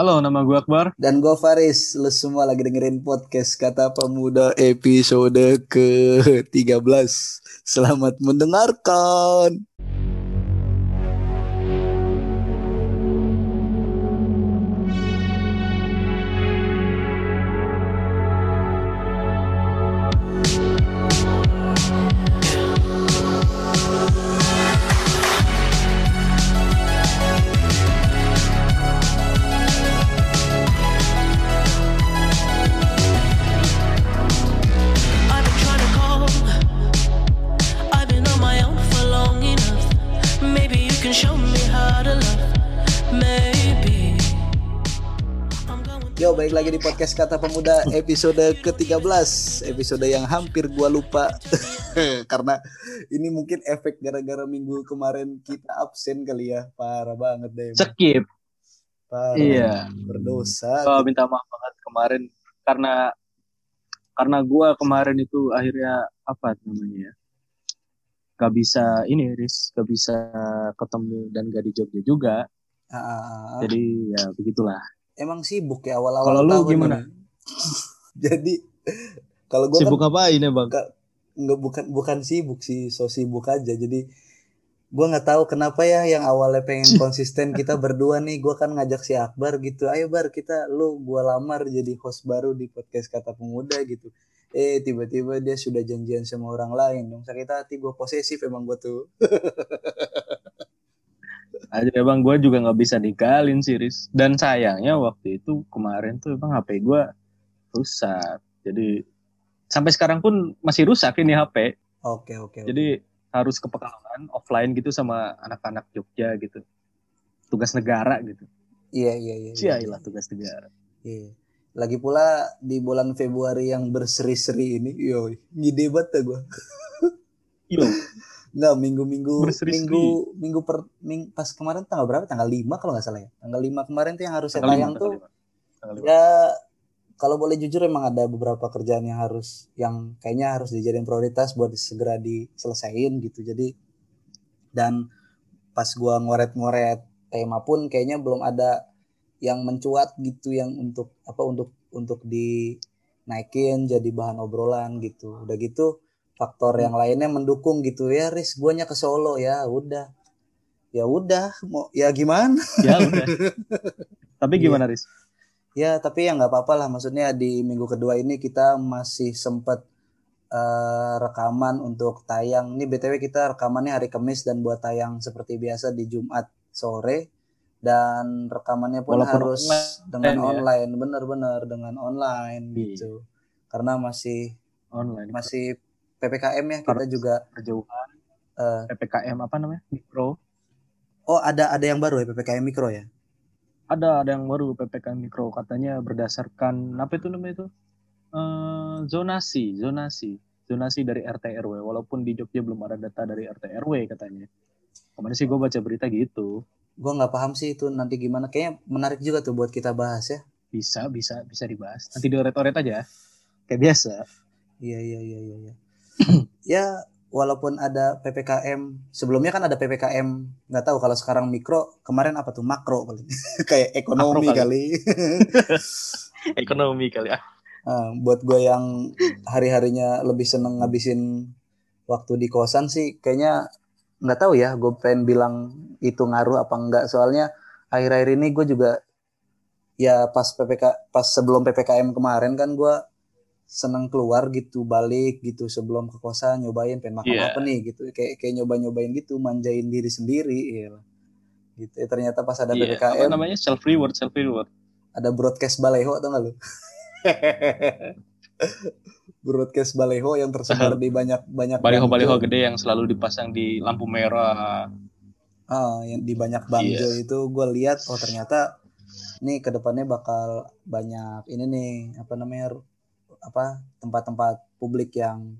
Halo, nama gue Akbar. Dan gue Faris. Lu semua lagi dengerin podcast Kata Pemuda episode ke-13. Selamat mendengarkan. Di podcast Kata Pemuda episode ke-13. Episode yang hampir gua lupa. Karena ini mungkin efek gara-gara minggu kemarin kita absen kali ya. Parah banget deh. Skip. Parah. Iya. Berdosa. Gue minta maaf banget kemarin karena karena gue kemarin itu akhirnya apa namanya ya? Gak bisa ini, Riz, gak bisa ketemu dan gak di Jogja juga. Ah. Jadi ya begitulah. Emang sibuk ya awal-awal Kalau lu gimana? ini. Jadi kalau gua kan Sibuk ngapain ya bang? Nggak- bukan bukan sibuk sih so sibuk aja jadi gua nggak tahu kenapa ya yang awalnya pengen konsisten kita berdua nih gua kan ngajak si Akbar gitu ayo Bar kita lu gua lamar jadi host baru di podcast kata pemuda gitu eh tiba-tiba dia sudah janjian sama orang lain dong sakit hati gua posesif emang gua tuh Aja bang, gue juga nggak bisa dikalin Riz. Dan sayangnya waktu itu kemarin tuh emang HP gue rusak. Jadi sampai sekarang pun masih rusak ini HP. oke oke oke. Jadi harus ke Pekalongan offline gitu sama anak-anak Jogja gitu. Tugas negara gitu. iya iya iya iya. Ciailah tugas negara. Iya. Lagi pula di bulan Februari yang berseri-seri ini, yo, ngide banget dah gua. Yo, Enggak, minggu-minggu minggu minggu per ming, pas kemarin tanggal berapa? Tanggal 5 kalau nggak salah ya. Tanggal 5 kemarin tuh yang harusnya tanggal tayang lima, tuh tanggal lima. Tanggal lima. ya kalau boleh jujur emang ada beberapa kerjaan yang harus yang kayaknya harus dijadiin prioritas buat segera diselesaikan gitu. Jadi dan pas gua ngoret-ngoret tema pun kayaknya belum ada yang mencuat gitu yang untuk apa untuk untuk dinaikin jadi bahan obrolan gitu. Udah gitu faktor yang lainnya mendukung gitu ya Riz guanya ke Solo ya udah ya udah mau ya gimana Ya udah. Tapi Iya. gimana, Riz? Ya, tapi ya nggak apa-apa lah. Maksudnya di minggu kedua ini kita masih sempat eh, rekaman untuk tayang. Ini BTW kita rekamannya hari Kamis dan buat tayang seperti biasa di Jumat sore. Dan rekamannya pun Walaupun harus online dengan ya. online, bener-bener dengan online Iya. gitu. Karena masih Online. masih PPKM ya kita Harus. juga. perjauhan eh, PPKM apa namanya? Mikro. oh ada ada yang baru ya PPKM mikro ya? Ada ada yang baru PPKM mikro katanya berdasarkan apa itu namanya itu? Eh, zonasi, zonasi. Zonasi dari RT RW walaupun di Jogja belum ada data dari RT RW katanya. Kemarin sih gue baca berita gitu. Gue nggak paham sih itu nanti gimana. Kayaknya menarik juga tuh buat kita bahas ya. Bisa, bisa, bisa dibahas. Nanti dioret-oret aja. Kayak biasa. Iya iya iya iya. Ya walaupun ada ppkm sebelumnya kan ada ppkm nggak tahu kalau sekarang mikro kemarin apa tuh? Makro kali. Kayak ekonomi Makro kali. Ekonomi kali ya. Ah, buat gue yang hari harinya lebih seneng ngabisin waktu di kosan sih kayaknya nggak tahu ya gue pengen bilang itu ngaruh apa enggak soalnya akhir-akhir ini gue juga ya pas ppk pas sebelum ppkm kemarin kan gue seneng keluar gitu balik gitu sebelum ke kosan nyobain pengen makan Iya. apa nih gitu kayak kayak nyoba nyobain gitu manjain diri sendiri ya gitu Ya, ternyata pas ada Iya, apa ppkm namanya? Self reward, self reward. ada broadcast baleho atau enggak lu? broadcast baleho yang tersebar di banyak banyak Baliho-baliho banjo. gede yang selalu dipasang di lampu merah. Ah, yang di banyak banjo Iya. itu gue lihat oh ternyata nih ke depannya bakal banyak ini nih apa namanya apa tempat-tempat publik yang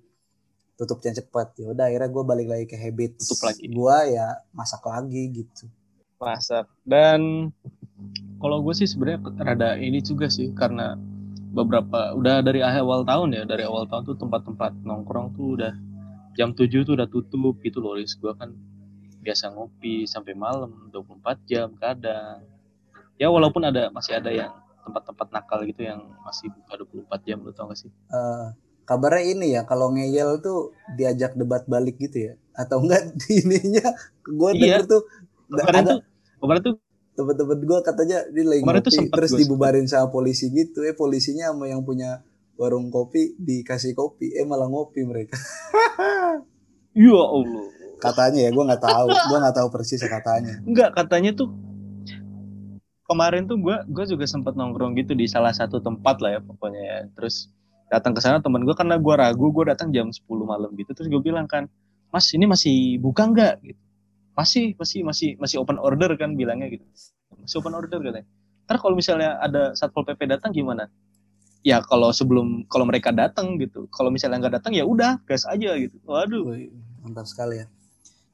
tutupnya cepat. Ya udah akhirnya gue balik lagi ke habit Tutup lagi. gue ya masak lagi gitu. Masak. Dan kalau gue sih sebenarnya rada ini juga sih karena beberapa udah dari awal tahun ya dari awal tahun tuh tempat-tempat nongkrong tuh udah jam 7 tuh udah tutup gitu loh Riz gue kan. Biasa ngopi sampai malam 24 jam kadang. Ya walaupun ada masih ada yang tempat-tempat nakal gitu yang masih buka 24 jam lu tau gak sih? Eh, kabarnya ini ya kalau ngeyel tuh diajak debat balik gitu ya? Atau enggak di ininya gue Iya. denger tuh kemarin ada. tuh kemarin tuh temen-temen gue katanya dia lagi Kemarin ngopi terus dibubarin sama polisi gitu. Eh polisinya sama yang punya warung kopi dikasih kopi eh malah ngopi mereka. Ya Allah. Katanya ya gue nggak tahu. Gue nggak tahu persis katanya. Enggak, katanya tuh kemarin tuh gua gua juga sempat nongkrong gitu di salah satu tempat lah ya pokoknya ya. Terus datang ke sana teman gua karena gua ragu, gua datang jam 10 malam gitu. Terus gue bilang kan, "Mas, ini masih buka nggak?" gitu. Masih, masih, masih, masih open order kan bilangnya gitu. Masih open order katanya. Ntar kalau misalnya ada Satpol PP datang gimana? Ya kalau sebelum kalau mereka datang gitu. Kalau misalnya nggak datang ya udah, gas aja gitu. Waduh, mantap sekali ya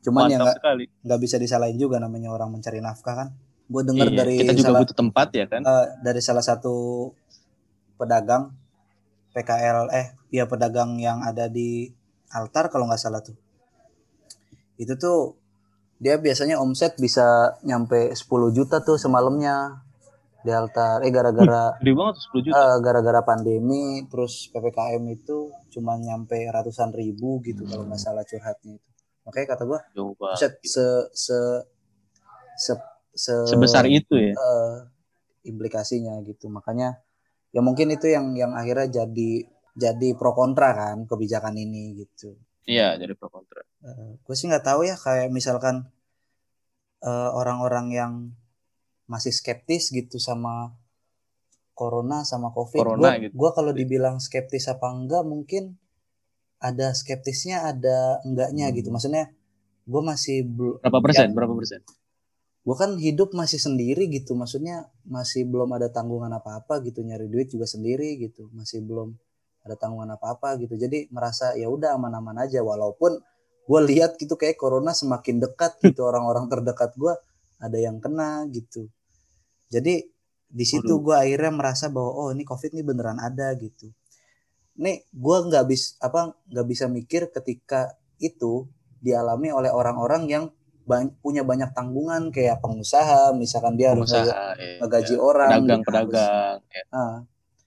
cuman ya mantap sekali. nggak bisa disalahin juga namanya orang mencari nafkah kan gue dengar Iya, dari kita juga salah butuh tempat ya kan? eh, dari salah satu pedagang PKL eh ya pedagang yang ada di altar kalau nggak salah tuh itu tuh dia biasanya omset bisa nyampe 10 juta tuh semalamnya di altar eh gara-gara Gede banget tuh 10 juta. eh, gara-gara pandemi terus ppkm itu cuma nyampe ratusan ribu gitu kalau nggak salah curhatnya itu makanya kata gua Coba. omset se se se, se- sebesar itu ya? eh, implikasinya gitu. Makanya ya mungkin itu yang yang akhirnya jadi jadi pro kontra kan kebijakan ini gitu. Iya jadi pro kontra. Gue sih nggak tahu ya kayak misalkan eh, orang-orang yang masih skeptis gitu sama corona sama covid Corona gue gitu. kalau dibilang skeptis apa enggak mungkin ada skeptisnya ada enggaknya gitu. Maksudnya gue masih berapa persen? berapa persen gue kan hidup masih sendiri gitu maksudnya masih belum ada tanggungan apa-apa gitu nyari duit juga sendiri gitu masih belum ada tanggungan apa-apa gitu. Jadi merasa ya udah aman-aman aja walaupun gue lihat gitu kayak corona semakin dekat gitu orang-orang terdekat gue ada yang kena gitu. Jadi di situ gue akhirnya merasa bahwa oh ini covid ini beneran ada gitu. Nih gue nggak bis apa nggak bisa mikir ketika itu dialami oleh orang-orang yang ban- punya banyak tanggungan kayak pengusaha misalkan dia harus nge- pengusaha iya. ngegaji orang pedagang harus- pedagang ya. ah,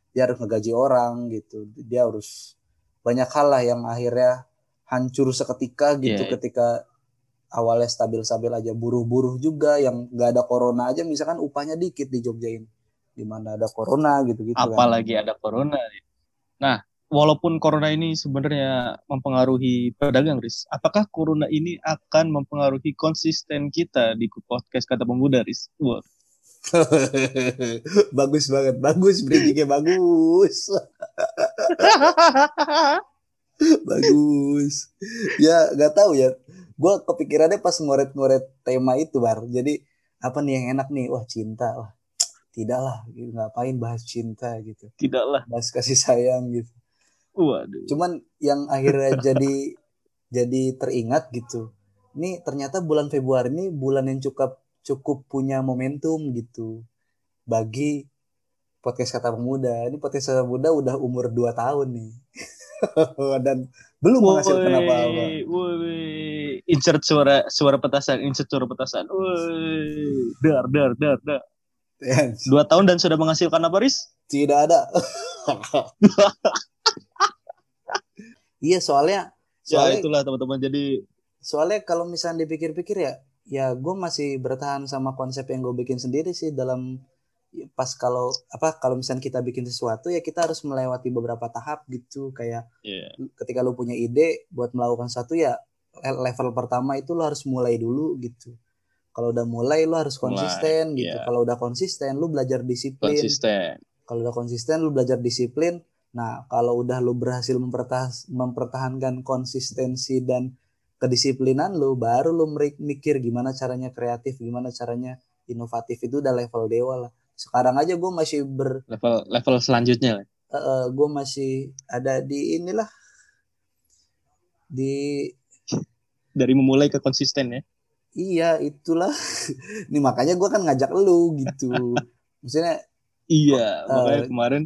dia harus ngegaji orang gitu dia harus banyak hal lah yang akhirnya hancur seketika gitu Iya, iya. ketika awalnya stabil-stabil aja buruh-buruh juga yang nggak ada corona aja misalkan upahnya dikit di Jogja ini di mana ada corona gitu-gitu kan. apalagi ada corona nah walaupun corona ini sebenarnya mempengaruhi pedagang Riz apakah corona ini akan mempengaruhi konsisten kita di podcast kata pemuda Riz? Wah, bagus banget bagus bridgingnya bagus. Bagus. Ya nggak tahu ya. Gue kepikirannya pas ngoret-ngoret tema itu bar. Jadi apa nih yang enak nih? Wah cinta. Wah tidak lah. Gitu. ngapain bahas cinta gitu? Tidaklah bahas kasih sayang gitu waduh. Cuman yang akhirnya jadi jadi teringat gitu. Ini ternyata bulan Februari ini bulan yang cukup cukup punya momentum gitu bagi podcast kata pemuda. Ini podcast kata pemuda udah umur 2 tahun nih. Dan belum menghasilkan Woi, apa-apa. insert suara suara petasan insert suara petasan. Woi. Dar dar dar dar. Dua tahun dan sudah menghasilkan apa Riz? Tidak ada iya soalnya ya soalnya itulah teman-teman. Jadi soalnya kalau misalnya dipikir-pikir ya ya gue masih bertahan sama konsep yang gue bikin sendiri sih dalam ya, pas kalau apa kalau misalnya kita bikin sesuatu ya kita harus melewati beberapa tahap gitu. Kayak ya ketika lu punya ide buat melakukan satu ya le- level pertama itu lu harus mulai dulu gitu. Kalau udah mulai lu harus Mulai, konsisten gitu. iya. kalau udah konsisten lu belajar disiplin. Konsisten. Kalau udah konsisten lu belajar disiplin nah kalau udah lu berhasil mempertah- mempertahankan konsistensi dan kedisiplinan lu baru lu mikir gimana caranya kreatif gimana caranya inovatif itu udah level dewa lah. Sekarang aja gue masih ber level level selanjutnya lah. gue masih ada di inilah. Di dari memulai ke konsisten ya. Iya itulah. Nih makanya gue kan ngajak lu gitu. Maksudnya iya Eh, makanya kemarin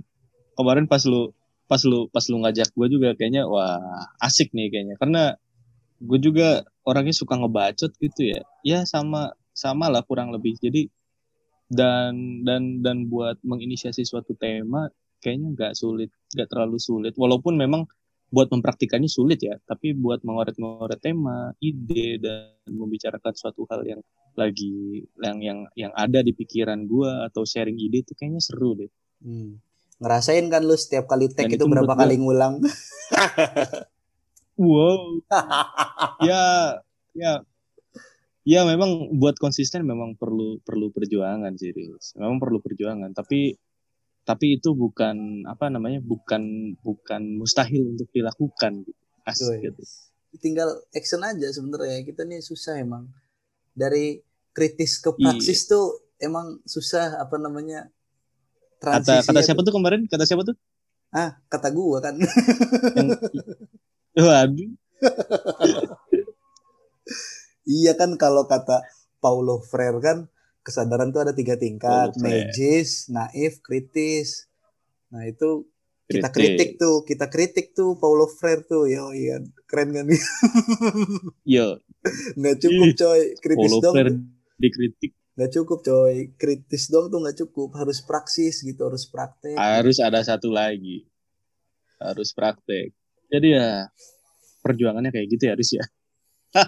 kemarin pas lu pas lu pas lu ngajak gue juga kayaknya wah asik nih kayaknya. Karena gue juga orangnya suka ngebacot gitu ya. Ya sama sama lah kurang lebih. Jadi dan dan dan buat menginisiasi suatu tema kayaknya nggak sulit nggak terlalu sulit. Walaupun memang buat mempraktikannya sulit ya tapi buat mengoret-ngoret tema ide dan membicarakan suatu hal yang lagi yang yang yang ada di pikiran gua atau sharing ide itu kayaknya seru deh. Hmm. Ngerasain kan lu setiap kali tag itu itu berapa kali ngulang? wow ya ya ya memang buat konsisten memang perlu perlu perjuangan sih Riz. memang perlu perjuangan tapi tapi itu bukan apa namanya bukan bukan mustahil untuk dilakukan gitu gitu Tinggal action aja sebenarnya. Kita nih susah emang. Dari kritis ke Iya. praksis tuh emang susah apa namanya? Kata kata siapa tuh. kemarin kata siapa tuh Ah, kata gua kan. yang waduh iya kan kalau kata Paulo Freire kan kesadaran tuh ada tiga tingkat, Paulo Freire. magis, naif, kritis. Nah, itu kita kritik. kritik tuh, kita kritik tuh Paulo Freire tuh. Yo, iya, keren kan? yo nggak cukup coy, kritis follow dong. Flair dikritik nggak cukup coy. Kritis dong tuh nggak cukup. Harus praksis gitu harus praktek. Harus ada satu lagi. Harus praktek. Jadi ya perjuangannya kayak gitu ya harus ya.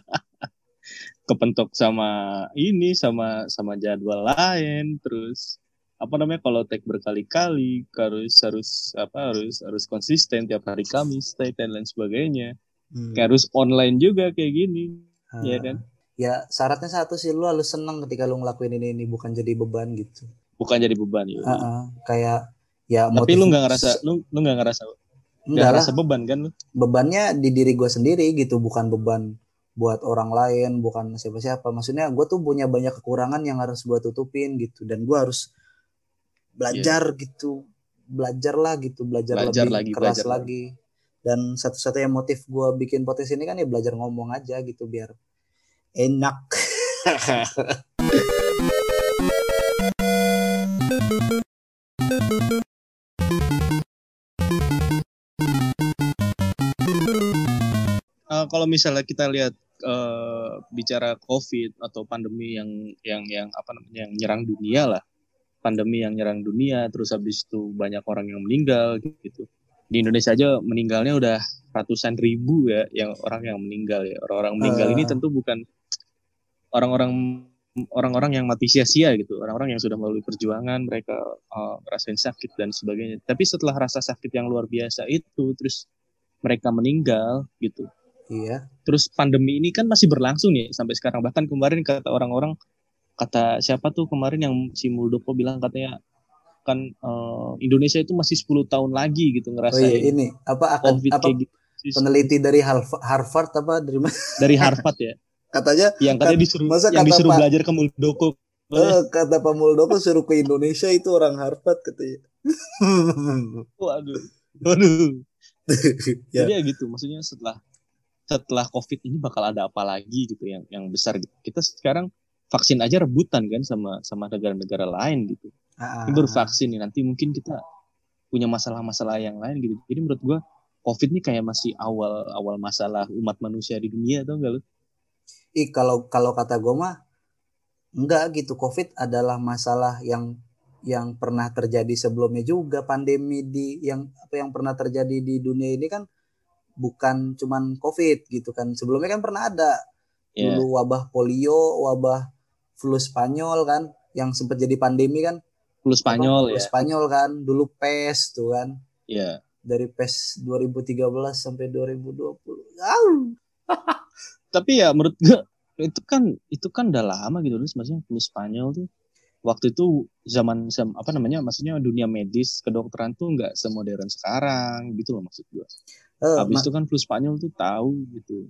Kepentok sama ini sama sama jadwal lain terus apa namanya kalau tag berkali-kali harus harus apa harus harus konsisten tiap hari Kamis tag dan lain sebagainya. Hmm. Harus online juga kayak gini Ah. Iya kan? Ya syaratnya satu sih lu harus seneng ketika lu ngelakuin ini ini bukan jadi beban gitu. Bukan jadi beban ya Ah, ah. kayak ya tapi motiv- lu nggak ngerasa lu lu nggak ngerasa nggak ngerasa beban kan lu? Bebannya di diri gue sendiri gitu bukan beban buat orang lain bukan siapa-siapa. Maksudnya gue tuh punya banyak kekurangan yang harus gue tutupin gitu dan gue harus belajar gitu. Belajar lah gitu belajar. Belajar lebih lagi, keras belajar lagi. dan satu-satunya motif gue bikin podcast ini kan ya belajar ngomong aja gitu biar enak Eh, kalau misalnya kita lihat eh, bicara COVID atau pandemi yang yang yang apa namanya yang nyerang dunia lah, pandemi yang nyerang dunia, terus habis itu banyak orang yang meninggal gitu. Di Indonesia aja meninggalnya udah ratusan ribu ya, yang orang yang meninggal ya. Orang-orang meninggal ini Ah. tentu bukan orang-orang orang-orang yang mati sia-sia gitu, orang-orang yang sudah melalui perjuangan, mereka eh, ngerasain sakit dan sebagainya. Tapi setelah rasa sakit yang luar biasa itu, terus mereka meninggal gitu. Iya. Terus pandemi ini kan masih berlangsung nih sampai sekarang. Bahkan kemarin kata orang-orang kata siapa tuh kemarin yang si Muldoko bilang katanya kan eh, Indonesia itu masih 10 tahun lagi gitu oh iya ngerasain ini apa akan COVID apa gitu. peneliti dari Harv- Harvard apa dari mana? Dari Harvard ya katanya yang katanya disuruh masa yang kata disuruh Pak- belajar ke Muldoko. Eh, kata Pak Muldoko suruh ke Indonesia itu orang Harvard katanya. waduh. Waduh. Ya. jadi ya gitu maksudnya setelah setelah COVID ini bakal ada apa lagi gitu yang yang besar gitu. Kita sekarang vaksin aja rebutan kan sama sama negara-negara lain gitu. Ah, ini baru vaksin nih nanti mungkin kita punya masalah-masalah yang lain gitu. Jadi menurut gua covid ini kayak masih awal awal masalah umat manusia di dunia tau gak lu Ih kalau kalau kata gue mah enggak gitu. Covid adalah masalah yang yang pernah terjadi sebelumnya juga pandemi di yang apa yang pernah terjadi di dunia ini kan bukan cuman Covid gitu kan. Sebelumnya kan pernah ada ya dulu wabah polio, wabah flu Spanyol kan yang sempat jadi pandemi kan. flu Spanyol Flu ya Spanyol kan, dulu pes tuh kan. ya dari PES 2013 sampai 2020. Au. tapi ya menurut gua itu kan itu kan udah lama gitu loh maksudnya flu Spanyol tuh waktu itu zaman zam- apa namanya maksudnya dunia medis kedokteran tuh nggak semodern sekarang gitu loh maksud gua. Eh, habis ma- itu kan flu Spanyol tuh tahu gitu.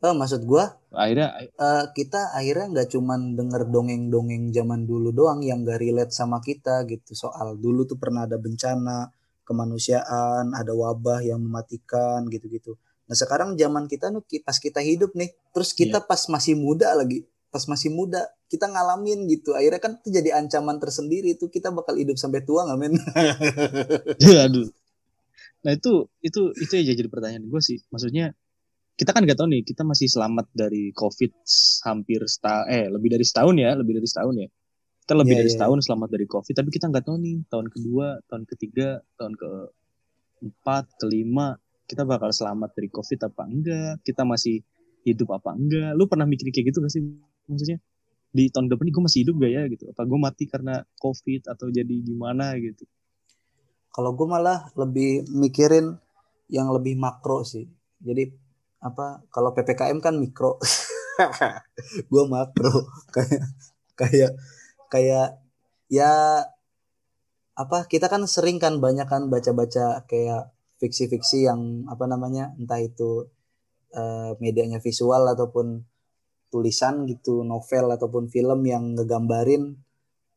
Eh, maksud gua akhirnya eh, kita akhirnya nggak cuman denger dongeng-dongeng zaman dulu doang yang gak relate sama kita gitu. Soal dulu tuh pernah ada bencana kemanusiaan, ada wabah yang mematikan gitu-gitu. Nah sekarang zaman kita nih pas kita hidup nih, terus kita pas masih muda lagi, pas masih muda kita ngalamin gitu. Akhirnya kan itu jadi ancaman tersendiri tuh kita bakal hidup sampai tua nggak men? Aduh. Nah itu itu itu aja jadi pertanyaan gue sih. Maksudnya kita kan nggak tahu nih kita masih selamat dari COVID hampir setahun eh lebih dari setahun ya lebih dari setahun ya. kita lebih Iya, dari iya, setahun selamat dari covid tapi kita nggak tahu nih tahun kedua tahun ketiga tahun ke empat kelima kita bakal selamat dari covid apa enggak? Kita masih hidup apa enggak? Lu pernah mikir kayak gitu gak sih? Maksudnya di tahun depan gue masih hidup gak ya gitu? Apa gue mati karena covid atau jadi gimana gitu? Kalau gue malah lebih mikirin yang lebih makro sih. Jadi apa kalau PPKM kan mikro. gue makro. Kayak kayak kayak ya apa kita kan sering kan banyak kan baca-baca kayak fiksi-fiksi yang apa namanya entah itu eh, medianya visual ataupun tulisan gitu novel ataupun film yang ngegambarin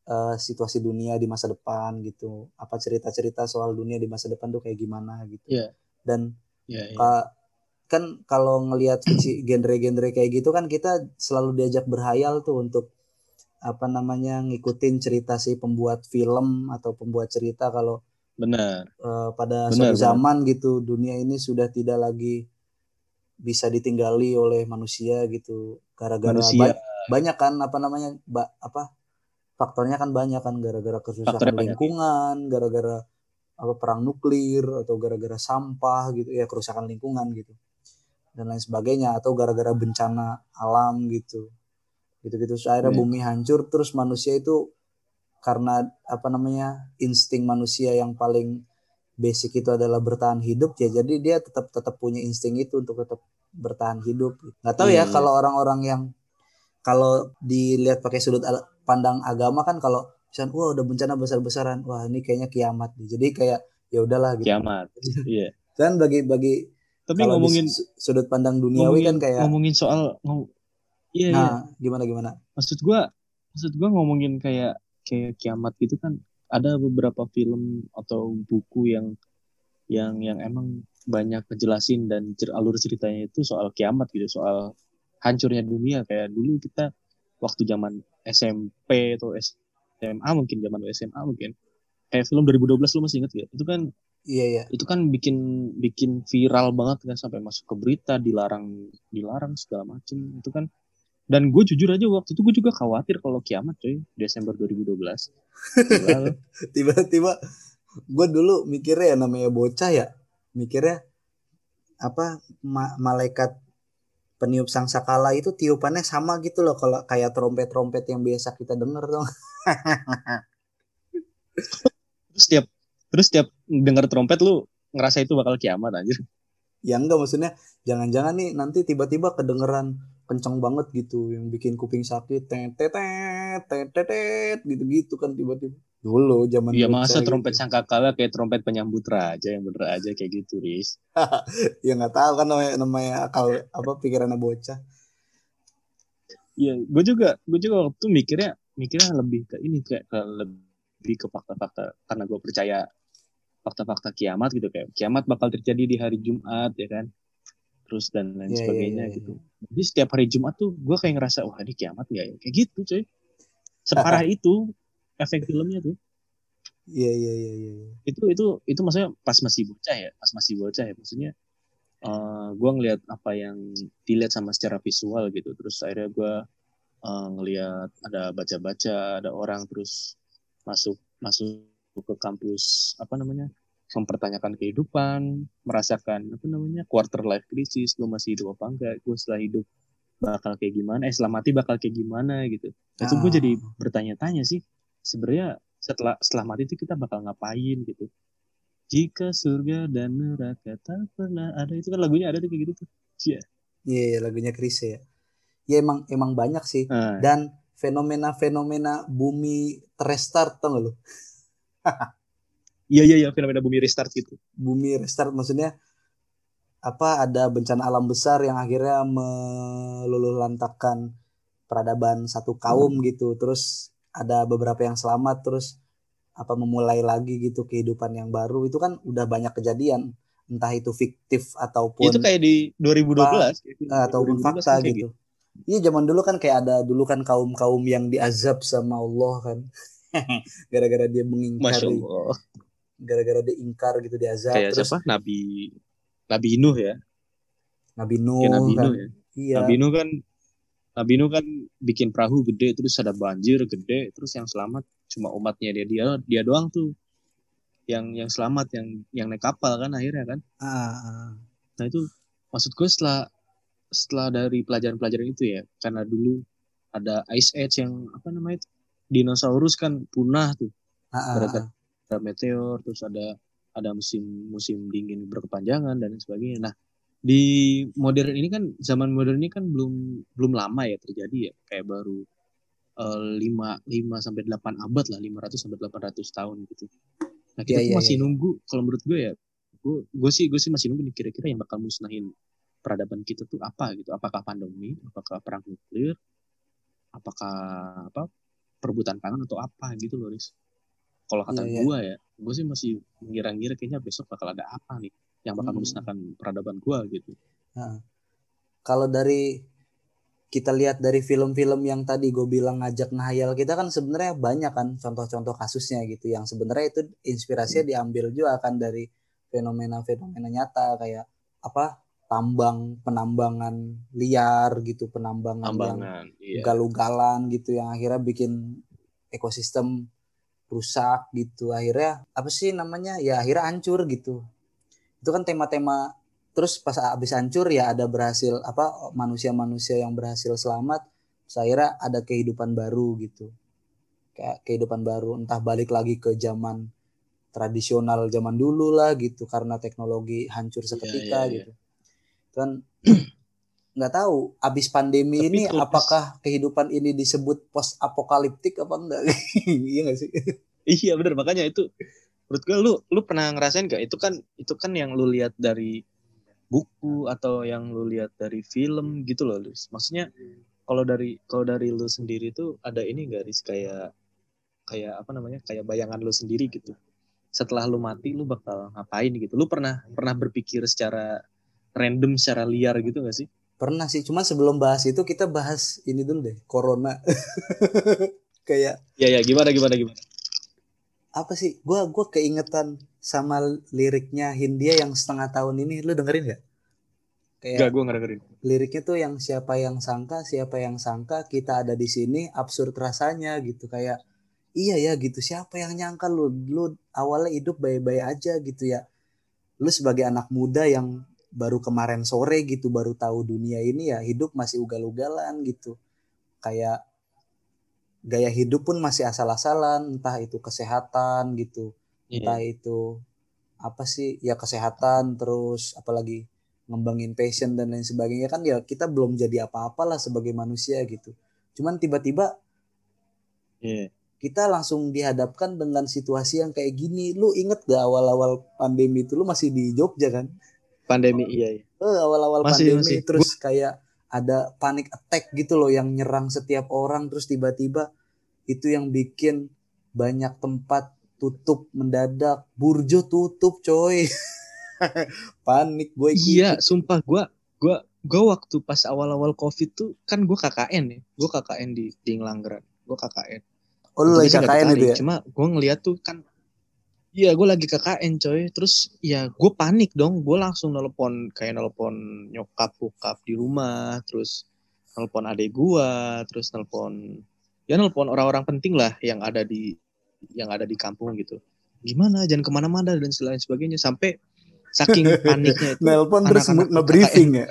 eh, situasi dunia di masa depan gitu apa cerita-cerita soal dunia di masa depan tuh kayak gimana gitu Iya. dan ya, ya. Ka- kan kalau ngelihat genre-genre kayak gitu kan kita selalu diajak berhayal tuh untuk apa namanya ngikutin cerita si pembuat film atau pembuat cerita kalau benar. Eh, pada Benar, suatu benar. zaman gitu dunia ini sudah tidak lagi bisa ditinggali oleh manusia gitu. Gara-gara ba- banyak kan apa namanya ba- apa faktornya kan banyak kan. Gara-gara kerusakan Faktornya lingkungan gara-gara apa perang nuklir atau gara-gara sampah gitu ya kerusakan lingkungan gitu. Dan lain sebagainya atau gara-gara bencana alam gitu. Gitu-gitu. Akhirnya Iya. bumi hancur terus manusia itu karena apa namanya insting manusia yang paling basic itu adalah bertahan hidup ya jadi dia tetap tetap punya insting itu untuk tetap bertahan hidup. Nggak tahu Iya, ya iya. kalau orang-orang yang kalau dilihat pakai sudut pandang agama kan kalau misalnya wah udah bencana besar-besaran wah ini kayaknya kiamat jadi kayak ya udahlah gitu. Kiamat iya. Dan bagi bagi tapi ngomongin su- sudut pandang duniawi ngomongin kan kayak ngomongin soal ngom- iya iya. Nah gimana gimana? Maksud gua maksud gua ngomongin kayak kayak kiamat gitu kan ada beberapa film atau buku yang yang yang emang banyak ngejelasin dan cer- alur ceritanya itu soal kiamat gitu soal hancurnya dunia. Kayak dulu kita waktu zaman SMP atau SMA mungkin zaman SMA mungkin kayak film 2012 lu masih inget ya itu kan iya iya. itu kan bikin bikin viral banget kan sampai masuk ke berita dilarang dilarang segala macem. Itu kan dan gue jujur aja waktu itu gue juga khawatir kalau kiamat coy Desember 2012 Gila. Lu. tiba-tiba gue dulu mikirnya ya namanya bocah ya mikirnya apa ma- malaikat peniup sangsakala itu tiupannya sama gitu loh kalau kayak trompet-trompet yang biasa kita denger dong terus tiap terus tiap denger trompet lu ngerasa itu bakal kiamat anjir. Ya enggak maksudnya jangan-jangan nih nanti tiba-tiba kedengeran kenceng banget gitu yang bikin kuping sakit tet tet tet tet tet gitu-gitu kan tiba-tiba. Dulu zaman Iya masa gitu. trompet sangkakala kayak trompet penyambut raja yang bener aja kayak gitu Riz. Ya nggak tahu kan namanya namanya akal apa pikirannya bocah. Iya gue juga gue juga waktu mikirnya mikirnya lebih ke ini kayak ke lebih ke fakta-fakta karena gue percaya fakta-fakta kiamat gitu kayak kiamat bakal terjadi di hari Jumat ya kan terus dan lain Iya, iya, sebagainya iya, iya. gitu jadi setiap hari Jumat tuh gue kayak ngerasa wah ini kiamat nggak ya. Kayak gitu coy. Separah itu efek filmnya tuh. Iya iya iya iya iya. itu itu itu maksudnya pas masih bocah ya pas masih bocah ya. Maksudnya eh gue ngelihat apa yang dilihat sama secara visual gitu. Terus akhirnya gue eh, ngelihat ada baca-baca ada orang terus masuk masuk ke kampus apa namanya mempertanyakan kehidupan merasakan apa namanya quarter life crisis gue masih hidup apa enggak gue setelah hidup bakal kayak gimana eh setelah mati bakal kayak gimana gitu itu gue Ah. jadi bertanya-tanya sih sebenarnya setelah setelah mati itu kita bakal ngapain gitu jika surga dan neraka tak pernah ada itu kan lagunya ada tuh kayak gitu tuh. Iya, iya, lagunya Chris ya. Ya emang emang banyak sih. Nah, Dan fenomena-fenomena bumi terestart tau gak lu? iya iya iya fenomena bumi restart gitu. Bumi restart maksudnya apa ada bencana alam besar yang akhirnya meluluh lantakan peradaban satu kaum gitu. Terus ada beberapa yang selamat terus apa memulai lagi gitu kehidupan yang baru. Itu kan udah banyak kejadian entah itu fiktif ataupun itu kayak di 2012 Ah, ataupun 2012 fakta kan kayak gitu. Iya zaman dulu kan kayak ada dulu kan kaum kaum yang diazab sama Allah kan, gara-gara dia mengingkari, gara-gara dia ingkar gitu diazab. kayak Terus siapa Nabi Nabi Nuh ya Nabi Nuh kayak Nabi kan, Nuh ya iya. Nabi Nuh kan Nabino kan bikin perahu gede terus ada banjir gede terus yang selamat cuma umatnya dia dia dia doang tuh yang yang selamat yang yang naik kapal kan akhirnya kan Ah, ah. nah itu maksud gue setelah setelah dari pelajaran-pelajaran itu ya karena dulu ada ice age yang apa namanya itu dinosaurus kan punah tuh Ah, ah, ah. Ada meteor terus ada ada musim musim dingin berkepanjangan dan sebagainya. Nah di modern ini kan zaman modern ini kan belum belum lama ya terjadi ya. Kayak baru eh, lima lima sampai delapan abad lah 500 sampai 800 tahun gitu. Nah kita tuh iya, masih iya. nunggu kalau menurut gue ya gue gue sih gue sih masih nunggu nih kira-kira yang bakal musnahin peradaban kita tuh apa gitu. Apakah pandemi apakah perang nuklir apakah apa perebutan pangan atau apa gitu loh Riz kalau kata Iya, iya. gue ya gue sih masih mengira-ngira kayaknya besok bakal ada apa nih yang bakal Hmm. memusnahkan peradaban gue gitu Kalau dari kita lihat dari film-film yang tadi gue bilang ngajak ngehayal kita kan sebenarnya banyak kan contoh-contoh kasusnya gitu yang sebenarnya itu inspirasinya diambil juga kan dari fenomena-fenomena nyata kayak apa tambang penambangan liar gitu penambangan yang tambangan iya galugalan gitu yang akhirnya bikin ekosistem rusak gitu. Akhirnya apa sih namanya? Ya akhirnya hancur gitu. Itu kan tema-tema terus pas habis hancur ya ada berhasil apa manusia-manusia yang berhasil selamat terus akhirnya ada kehidupan baru gitu. Kayak kehidupan baru entah balik lagi ke zaman tradisional zaman dulu lah gitu karena teknologi hancur seketika iya, iya. gitu. Kan nggak tahu abis pandemi Tapi ini pas- apakah kehidupan ini disebut post apokaliptik apa enggak? Iya nggak sih? Iya bener. Makanya itu menurut gue lu lu pernah ngerasain gak itu kan itu kan yang lu lihat dari buku atau yang lu lihat dari film gitu loh Riz. maksudnya kalau dari kalau dari lu sendiri tuh ada ini gak Riz kayak kayak apa namanya? Kayak bayangan lu sendiri gitu. Setelah lu mati lu bakal ngapain gitu? Lu pernah pernah berpikir secara random secara liar gitu gak sih pernah sih cuman sebelum bahas itu kita bahas ini dulu deh corona. Kayak ya ya gimana gimana gimana? Apa sih? Gua gua keingetan sama liriknya Hindia yang setengah tahun ini. Lu dengerin gak kayak Enggak, gue ngedengerin. liriknya tuh yang siapa yang sangka siapa yang sangka kita ada di sini absurd rasanya gitu. Kayak iya ya gitu siapa yang nyangka lu? Lu awalnya hidup baik-baik aja gitu ya. Lu sebagai anak muda yang baru kemarin sore gitu baru tahu dunia ini ya hidup masih ugal-ugalan gitu. Kayak gaya hidup pun masih asal-asalan entah itu kesehatan gitu entah Iya. itu apa sih ya kesehatan terus apalagi ngembangin passion dan lain sebagainya. Kan ya kita belum jadi apa-apa lah sebagai manusia gitu. Cuman tiba-tiba Iya. kita langsung dihadapkan dengan situasi yang kayak gini. Lu inget gak awal-awal pandemi itu? Lu masih di Jogja kan Pandemi iya, iya. eh awal-awal Masih, pandemi masih. terus kayak ada panic attack gitu loh yang nyerang setiap orang terus tiba-tiba itu yang bikin banyak tempat tutup mendadak burjo tutup coy panik gue Iya, sumpah gua gua gua waktu pas awal-awal Covid tuh kan gua KKN ya. Gua KKN di di. Gua KKN. oh lu lagi KKN itu ya Cuma gua ngeliat tuh kan Iya, gue lagi KKN coy. Terus ya gue panik dong. Gue langsung nelpon kayak nelpon nyokap bokap di rumah, terus nelpon adek gua, terus nelpon ya nelpon orang-orang penting lah yang ada di yang ada di kampung gitu. Gimana? Jangan ke mana-mana dan selain sebagainya. Sampai saking paniknya itu nelpon terus nge-briefing ya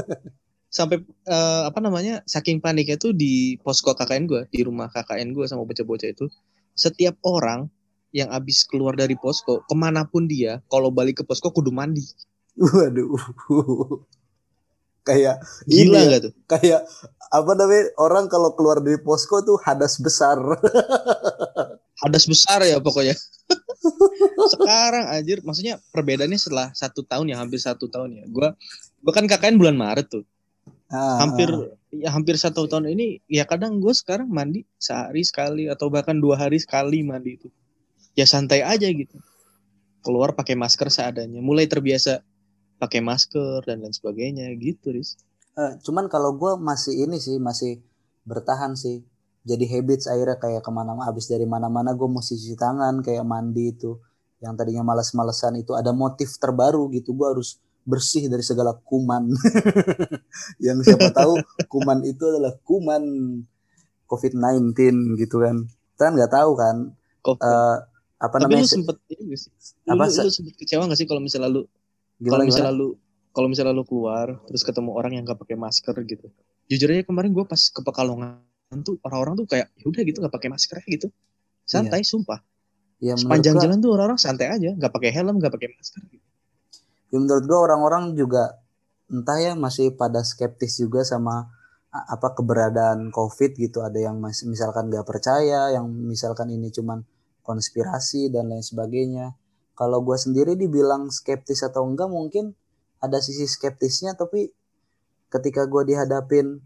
sampai eh, apa namanya saking paniknya tuh di posko KKN gue di rumah KKN gue sama bocah-bocah itu setiap orang yang abis keluar dari posko ke mana pun dia kalau balik ke posko kudu mandi. Waduh. Kayak gila ya, gak tuh? kayak apa namanya orang kalau keluar dari posko tuh hadas besar. Hadas besar ya pokoknya. Sekarang anjir maksudnya perbedaannya setelah satu tahun ya hampir satu tahun ya. Gue gue kan KKN bulan Maret tuh. Ah, hampir ah. ya hampir satu tahun ini ya kadang gue sekarang mandi sehari sekali atau bahkan dua hari sekali mandi itu ya santai aja gitu. Keluar pakai masker seadanya. Mulai terbiasa pakai masker dan lain sebagainya gitu ris Eh, cuman kalau gue masih ini sih masih bertahan sih. Jadi habits akhirnya kayak ke mana-mana habis dari mana-mana gue mesti cuci tangan kayak mandi itu. Yang tadinya males-malesan itu ada motif terbaru gitu. Gue harus bersih dari segala kuman. yang siapa tahu kuman itu adalah kuman COVID-19 gitu kan. Kita kan nggak tahu kan. Kok eh, apa tapi namanya lu sempet ini gak sih? Lu, Apa, lu, lu sempet kecewa gak sih kalau misalnya lu kalau misalnya lu kalau misalnya lu keluar terus ketemu orang yang gak pakai masker gitu. Jujur aja kemarin gue pas ke Pekalongan tuh orang-orang tuh kayak ya udah gitu nggak pakai masker gitu. Santai sumpah. Ya, Sepanjang gua- jalan tuh orang-orang santai aja, nggak pakai helm, nggak pakai masker. Gitu. ya menurut gua orang-orang juga entah ya masih pada skeptis juga sama apa keberadaan COVID gitu. Ada yang masih misalkan nggak percaya, yang misalkan ini cuman konspirasi dan lain sebagainya. Kalau gua sendiri dibilang skeptis atau enggak mungkin ada sisi skeptisnya, tapi ketika gua dihadapin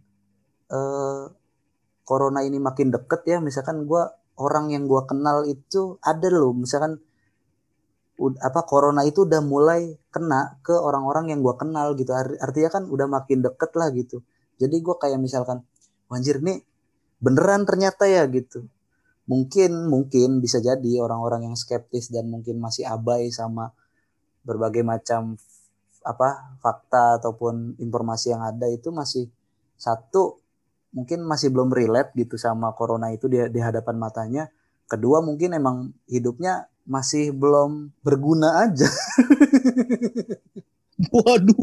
eh, corona ini makin deket ya, misalkan gua orang yang gua kenal itu ada loh, misalkan apa corona itu udah mulai kena ke orang-orang yang gua kenal gitu. Ar- artinya kan udah makin deket lah gitu. Jadi gua kayak misalkan wanjir nih beneran ternyata ya gitu mungkin mungkin bisa jadi orang-orang yang skeptis dan mungkin masih abai sama berbagai macam apa fakta ataupun informasi yang ada itu masih satu mungkin masih belum relate gitu sama corona itu di, di hadapan matanya kedua mungkin emang hidupnya masih belum berguna aja Waduh.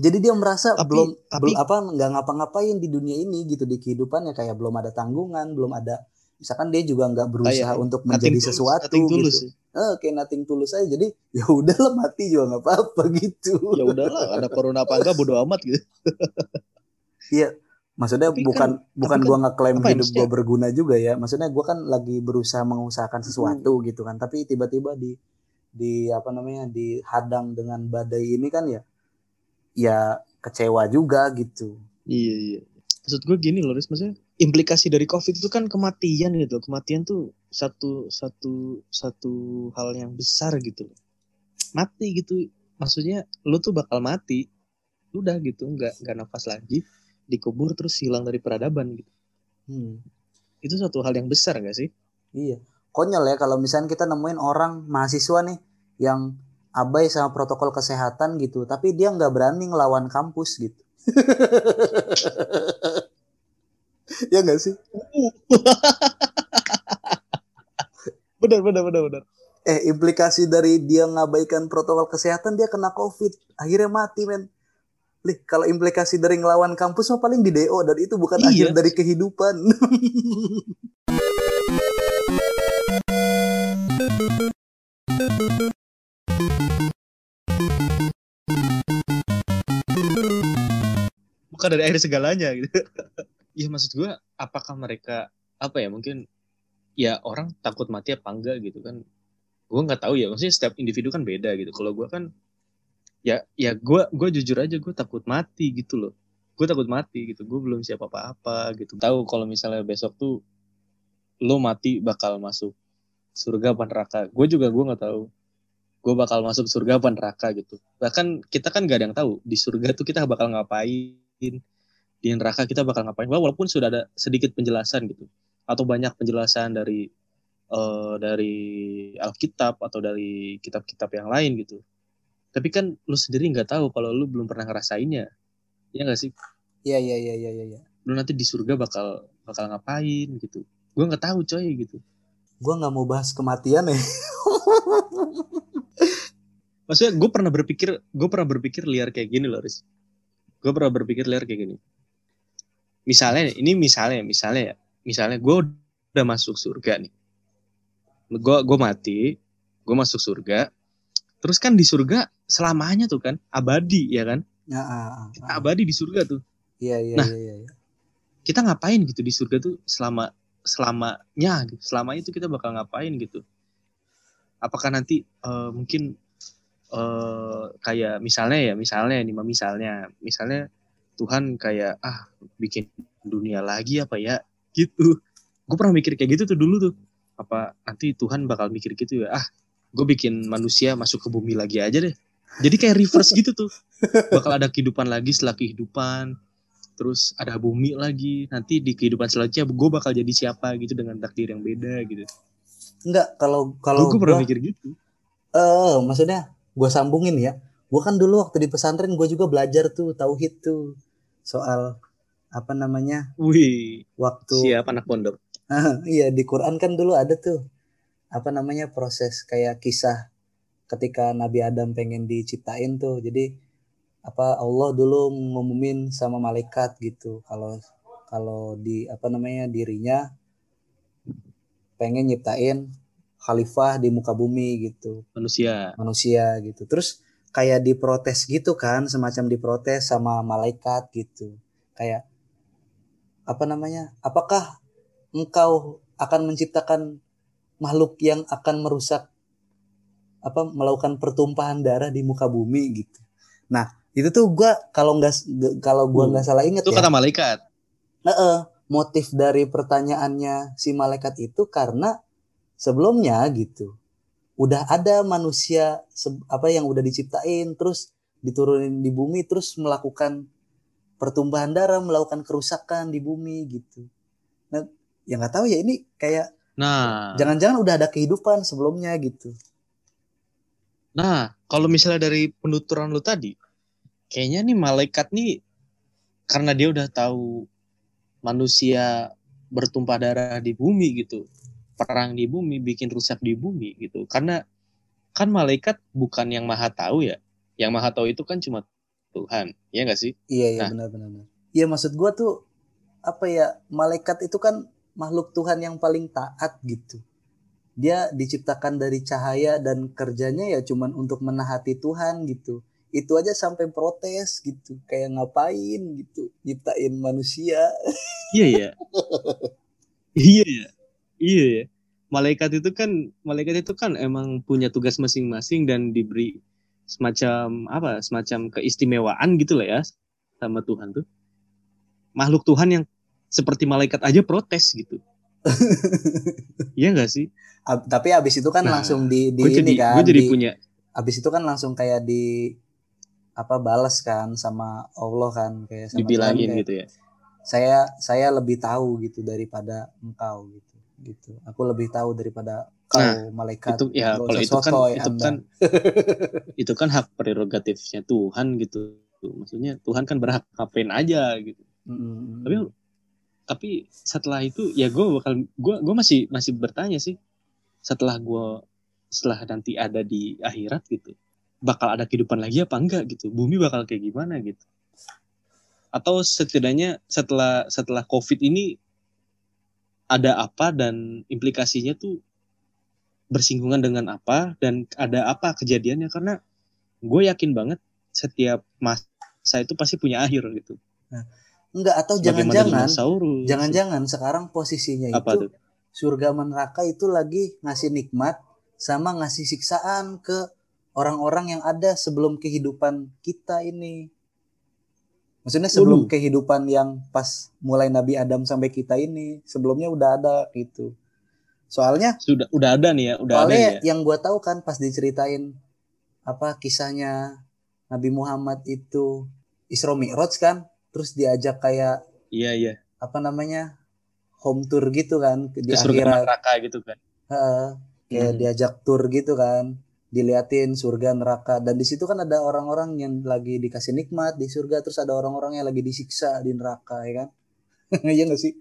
Jadi dia merasa Tapi- belum tapi- belum apa nggak ngapa-ngapain di dunia ini gitu di kehidupannya. Kayak belum ada tanggungan belum ada misalkan dia juga nggak berusaha Kayak untuk Nothing menjadi tulus, sesuatu nothing tulus. gitu. eh, kayak nothing tulus aja. Jadi ya udahlah mati juga nggak apa-apa gitu. Ya udahlah, ada corona apa enggak bodo amat gitu. Iya, maksudnya Tapi bukan bukan tapi gua ngeklaim apa ya, hidup gua berguna juga ya. Maksudnya gua kan lagi berusaha mengusahakan sesuatu gitu kan, tapi tiba-tiba di di apa namanya dihadang dengan badai ini kan ya ya kecewa juga gitu. Iya iya. Maksud gue gini loh, Riz, maksudnya implikasi dari COVID itu kan kematian gitu. Kematian tuh satu satu satu hal yang besar gitu. Mati gitu. Maksudnya lu tuh bakal mati. Udah gitu, nggak nggak nafas lagi, dikubur terus hilang dari peradaban gitu. Hmm, Itu suatu hal yang besar gak sih? iya. Konyol ya kalau misalnya kita nemuin orang mahasiswa nih yang abai sama protokol kesehatan gitu, tapi dia nggak berani ngelawan kampus gitu. ya nggak sih? Benar benar benar benar. eh implikasi dari dia ngabaikan protokol kesehatan dia kena covid akhirnya mati men Lih, kalau implikasi dari ngelawan kampus mah paling di DO dan itu bukan Iya. akhir dari kehidupan. bukan dari akhir segalanya gitu. Iya maksud gue apakah mereka apa ya mungkin ya orang takut mati apa enggak gitu kan. Gue nggak tahu ya maksudnya setiap individu kan beda gitu. Kalau gue kan ya ya gue gue jujur aja gue takut mati gitu loh. Gue takut mati gitu. Gue belum siap apa-apa gitu. Tahu kalau misalnya besok tuh lo mati bakal masuk surga apa neraka. Gue juga gue nggak tahu. Gue bakal masuk surga apa neraka gitu. Bahkan kita kan gak ada yang tahu di surga tuh kita bakal ngapain di neraka kita bakal ngapain? Walaupun sudah ada sedikit penjelasan gitu atau banyak penjelasan dari eh, dari Alkitab atau dari kitab-kitab yang lain gitu. Tapi kan lu sendiri nggak tahu kalau lu belum pernah ngerasainnya. Ya nggak sih? Iya iya iya iya iya. lu nanti di surga bakal bakal ngapain gitu? Gue nggak tahu coy gitu. Gua nggak mau bahas kematian ya. maksudnya gue pernah berpikir gue pernah berpikir liar kayak gini loh Riz gue pernah berpikir liar kayak gini misalnya ini misalnya misalnya ya misalnya gue udah masuk surga nih gue gue mati gue masuk surga terus kan di surga selamanya tuh kan abadi ya kan Ya, ah, ah, kita ah. abadi di surga tuh Iya iya Nah. iya iya. iya. kita ngapain gitu di surga tuh selama selamanya gitu. selama itu kita bakal ngapain gitu apakah nanti eh, mungkin eh kayak misalnya ya misalnya nih misalnya. Misalnya Tuhan kayak ah bikin dunia lagi apa ya? Gitu. Gue pernah mikir kayak gitu tuh dulu tuh. Apa nanti Tuhan bakal mikir gitu ya? Ah gue bikin manusia masuk ke bumi lagi aja deh. Jadi kayak reverse gitu tuh. Bakal ada kehidupan lagi setelah kehidupan. Terus ada bumi lagi. Nanti di kehidupan selanjutnya gue bakal jadi siapa gitu dengan takdir yang beda gitu. Enggak kalau kalau gue pernah mikir gitu. Eh maksudnya gue sambungin ya. Gue kan dulu waktu di pesantren gue juga belajar tuh tauhid tuh. Soal apa namanya? Wih, waktu siap anak pondok. iya di Quran kan dulu ada tuh apa namanya proses kayak kisah ketika Nabi Adam pengen diciptain tuh. Jadi apa Allah dulu ngumumin sama malaikat gitu. Kalau kalau di apa namanya dirinya pengen nyiptain khalifah di muka bumi gitu Manusia. manusia gitu terus kayak diprotes gitu kan semacam diprotes sama malaikat gitu kayak apa namanya apakah engkau akan menciptakan makhluk yang akan merusak apa melakukan pertumpahan darah di muka bumi gitu nah itu tuh gua kalau nggak kalau gua Hmm. nggak salah inget Itu ya kata malaikat. Heeh, motif dari pertanyaannya si malaikat itu karena sebelumnya gitu udah ada manusia apa yang udah diciptain terus diturunin di bumi terus melakukan pertumbuhan darah melakukan kerusakan di bumi gitu. Nah ya nggak tahu ya ini kayak Nah, jangan-jangan udah ada kehidupan sebelumnya gitu. Nah kalau misalnya dari penuturan lu tadi, kayaknya nih malaikat nih karena dia udah tahu manusia bertumpah darah di bumi gitu, perang di bumi, bikin rusak di bumi gitu. Karena kan malaikat bukan yang maha tahu ya, yang maha tahu itu kan cuma Tuhan, ya nggak sih? iya iya Nah. benar-benar iya maksud gua tuh apa ya malaikat itu kan makhluk Tuhan yang paling taat gitu dia diciptakan dari cahaya dan kerjanya ya cuman untuk menahati Tuhan gitu itu aja sampai protes gitu kayak ngapain gitu nyiptain manusia Iya ya. iya ya. Iya ya. Malaikat itu kan malaikat itu kan emang punya tugas masing-masing dan diberi semacam apa? Semacam keistimewaan gitu lah ya sama Tuhan tuh. Makhluk Tuhan yang seperti malaikat aja protes gitu. Iya enggak sih? Ab- tapi abis itu kan Nah, langsung di, di Gue jadi ini kan gue jadi di- punya abis itu kan langsung kayak di apa balas kan sama Allah kan kayak sama dibilangin kayak, gitu ya. saya saya lebih tahu gitu daripada engkau gitu gitu aku lebih tahu daripada kau Nah, malaikat Itu ya kalau itu kan sotoy itu Anda. kan itu kan hak prerogatifnya Tuhan gitu. Maksudnya Tuhan kan berhak ngapain aja gitu. Tapi tapi setelah itu ya gue bakal gue gue masih masih bertanya sih setelah gue setelah nanti ada di akhirat gitu bakal ada kehidupan lagi apa enggak gitu bumi bakal kayak gimana gitu atau setidaknya setelah setelah covid ini ada apa dan implikasinya tuh bersinggungan dengan apa dan ada apa kejadiannya. Karena gue yakin banget setiap masa itu pasti punya akhir gitu. Enggak atau jangan-jangan jangan-jangan sekarang posisinya apa itu tuh? surga neraka itu lagi ngasih nikmat sama ngasih siksaan ke orang-orang yang ada sebelum kehidupan kita ini. Maksudnya sebelum Waduh. kehidupan yang pas mulai Nabi Adam sampai kita ini, sebelumnya udah ada gitu. Soalnya sudah udah ada nih ya udah ada soalnya ya yang gua tahu kan pas diceritain apa kisahnya Nabi Muhammad itu Isra Mi'raj kan, terus diajak kayak iya iya apa namanya? home tour gitu kan di ke akhirat. neraka gitu kan Heeh, kayak Hmm. diajak tour gitu kan diliatin surga neraka. Dan di situ kan ada orang-orang yang lagi dikasih nikmat di surga terus ada orang-orang yang lagi disiksa di neraka ya kan? Iya gak sih?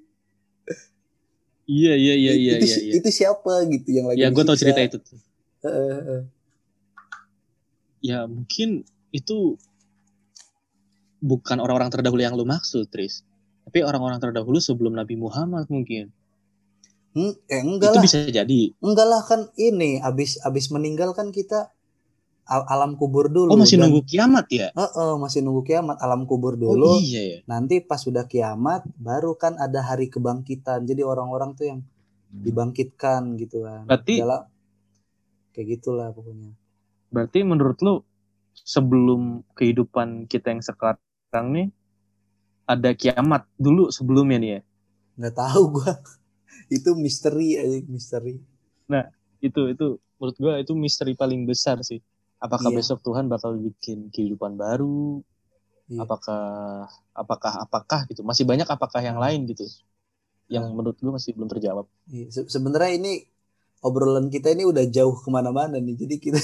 Iya iya iya iya itu, iya iya. itu siapa gitu yang lagi ya gue tau cerita itu tuh. Ya mungkin itu bukan orang-orang terdahulu yang lu maksud Tris. Tapi orang-orang terdahulu sebelum Nabi Muhammad mungkin Hmm, eh enggak itu lah. bisa jadi. Enggak lah kan ini abis abis meninggal kan kita al- alam kubur dulu oh masih dan- nunggu kiamat ya? Heeh, masih nunggu kiamat alam kubur oh dulu. iya ya. Nanti pas sudah kiamat baru kan ada hari kebangkitan. Jadi orang-orang tuh yang dibangkitkan gitu kan. Berarti- Dalam- kayak gitulah pokoknya. Berarti menurut lu sebelum kehidupan kita yang sekarang nih ada kiamat dulu sebelumnya nih ya? Nggak tahu gua itu misteri aja misteri itu itu menurut gua itu misteri paling besar sih apakah Iya. besok Tuhan bakal bikin kehidupan baru Iya. apakah apakah apakah gitu masih banyak apakah yang lain gitu yang menurut gua masih belum terjawab Iya, se- sebenarnya ini obrolan kita ini udah jauh ke mana-mana nih. Jadi kita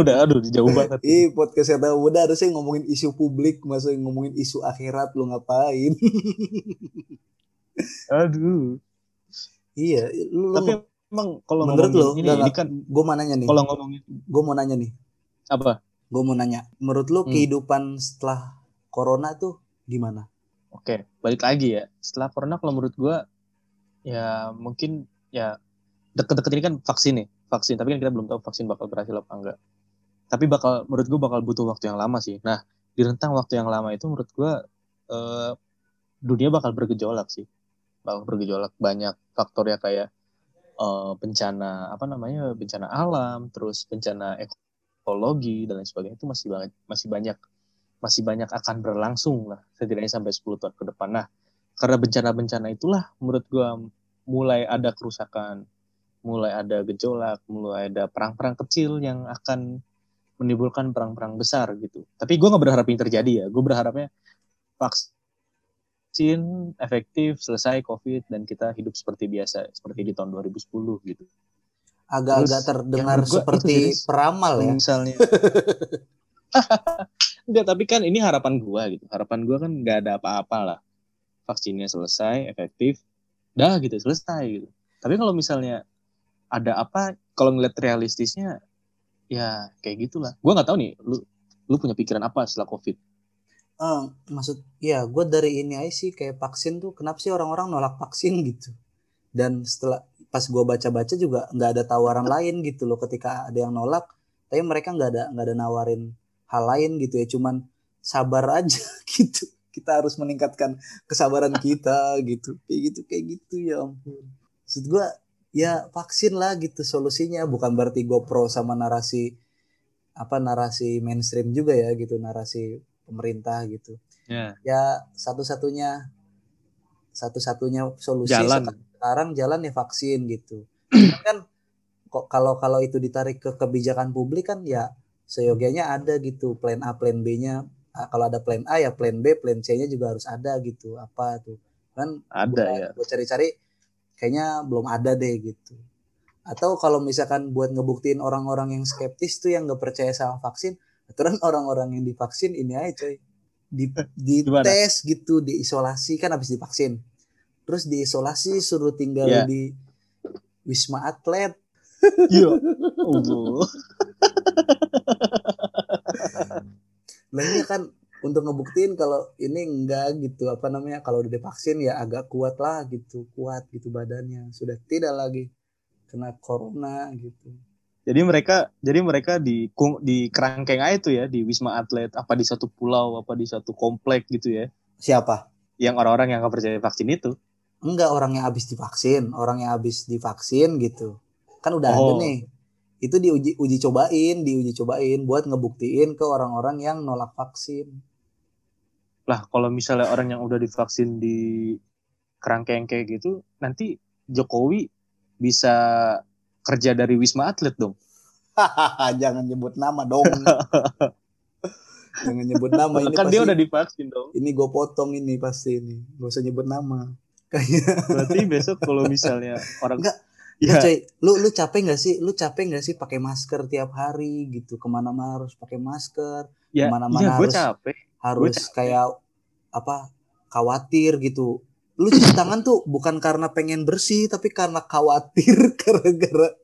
Udah aduh jauh banget. Ih, podcast kata muda harusnya ngomongin isu publik, masa ngomongin isu akhirat lu ngapain? Aduh. iya, lu, Tapi emang kalau menurut lu, ini, ini kan gue mau nanya nih, kalau ngomongin gue mau nanya nih, apa? gue mau nanya, menurut lu Hmm. kehidupan setelah corona tuh gimana? Oke, balik lagi ya. Setelah corona kalau menurut gua ya mungkin ya deket-deket ini kan vaksin nih, vaksin. Tapi kan kita belum tahu vaksin bakal berhasil apa enggak. Tapi bakal menurut gua bakal butuh waktu yang lama sih. Nah, di rentang waktu yang lama itu menurut gua eh, dunia bakal bergejolak sih. Bakal bergejolak banyak faktor ya kayak eh, bencana apa namanya bencana alam, terus bencana ekologi dan lain sebagainya itu masih banget masih banyak masih banyak akan berlangsung lah setidaknya sampai 10 tahun ke depan. Nah, karena bencana-bencana itulah menurut gua mulai ada kerusakan, mulai ada gejolak, mulai ada perang-perang kecil yang akan menimbulkan perang-perang besar gitu. Tapi gua nggak berharap ini terjadi ya. Gue berharapnya vaksin efektif, selesai COVID, dan kita hidup seperti biasa, seperti di tahun 2010 gitu. Agak-agak terdengar gua seperti peramal ya. Misalnya. Enggak, tapi kan ini harapan gua gitu. Harapan gua kan nggak ada apa-apa lah. Vaksinnya selesai, efektif, dah gitu, selesai gitu. Tapi kalau misalnya ada apa, kalau ngeliat realistisnya, ya kayak gitulah. Gua nggak tahu nih, lu lu punya pikiran apa setelah COVID? Eh, maksud ya gue dari ini aja sih kayak vaksin tuh kenapa sih orang-orang nolak vaksin gitu? Dan setelah pas gue baca-baca juga nggak ada tawaran lain gitu loh ketika ada yang nolak tapi mereka nggak ada nggak ada nawarin hal lain gitu ya cuman sabar aja gitu. Kita harus meningkatkan kesabaran kita gitu. Kayak gitu kayak gitu ya ampun. Maksud gue ya vaksin lah gitu solusinya. Bukan berarti gue pro sama narasi apa narasi mainstream juga ya gitu narasi pemerintah gitu Ya. ya satu-satunya satu-satunya solusi Jalan. sek- sekarang jalan ya vaksin gitu Cuman kan kok kalau kalau itu ditarik ke kebijakan publik kan ya seyogianya ada gitu plan A plan B-nya Ah, kalau ada plan A ya plan B plan C-nya juga harus ada gitu apa tuh kan Ada ya. gue cari-cari kayaknya belum ada deh gitu atau kalau misalkan buat ngebuktiin orang-orang yang skeptis tuh yang nggak percaya sama vaksin aturan orang-orang yang divaksin ini aja coy di Gimana? dites gitu diisolasi kan habis divaksin terus diisolasi suruh tinggal Iya. di wisma atlet Iya. Allah. Nah ini kan untuk ngebuktiin kalau ini enggak gitu apa namanya kalau udah divaksin ya agak kuat lah gitu kuat gitu badannya sudah tidak lagi kena corona gitu Jadi mereka jadi mereka di di kerangkeng aja tuh ya di Wisma Atlet apa di satu pulau apa di satu komplek gitu ya. siapa Yang orang-orang yang nggak percaya vaksin itu. enggak orang yang habis divaksin orang yang habis divaksin gitu kan udah ada Oh. nih itu diuji uji cobain diuji cobain buat ngebuktiin ke orang-orang yang nolak vaksin Lah kalau misalnya orang yang udah divaksin di kerangkeng kayak gitu, nanti Jokowi bisa kerja dari Wisma Atlet dong. jangan nyebut nama dong jangan nyebut nama ini kan pasti, dia udah divaksin dong. ini gue potong ini pasti ini gak usah nyebut nama kayak Berarti besok kalau misalnya orang Enggak. ya, Lu, coy, lu lu capek nggak sih? Lu capek nggak sih pakai masker tiap hari gitu? Ke mana-mana harus pakai masker, ya, ke mana-mana gue harus- capek. harus capek. kayak apa? Khawatir gitu. Lu cuci tangan tuh bukan karena pengen bersih, tapi karena khawatir gara-gara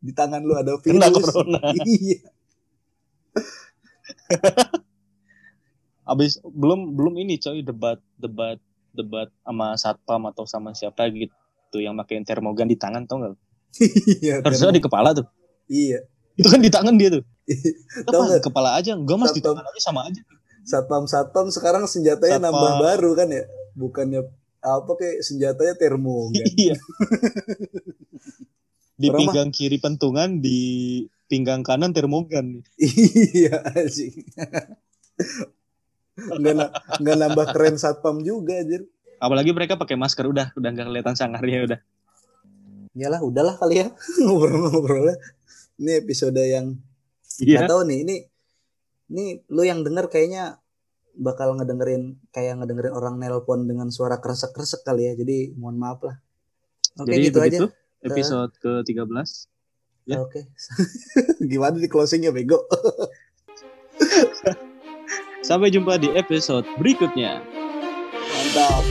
di tangan lu ada Kena virus. corona. Iya. Abis belum belum ini coy debat debat debat sama satpam atau sama siapa gitu yang pakai termogan di tangan tau nggak? Iya. Harusnya di kepala tuh. Iya. Itu kan di tangan dia tuh. Nggak? di kepala aja? Enggak mas di Satpam. tangan aja sama aja. Satpam-satpam sekarang senjatanya Satpam. nambah baru kan ya? Bukannya apa kayak senjatanya termogan. Iya. di Orang mah- pinggang kiri pentungan, di pinggang kanan termogan. iya sih. nggak, na- nggak nambah keren satpam juga anjir. Apalagi mereka pakai masker udah udah nggak kelihatan sangarnya udah. Yalah udahlah kali ya ngobrol-ngobrolnya. Ini episode yang nggak Iya. tahu nih ini ini lu yang denger kayaknya bakal ngedengerin kayak ngedengerin orang nelpon dengan suara kresek-kresek kali ya. Jadi mohon maaf lah. Oke Jadi gitu begitu aja. episode ke-13. ya. Oke. Gimana di closingnya bego? Sampai jumpa di episode berikutnya. Mantap.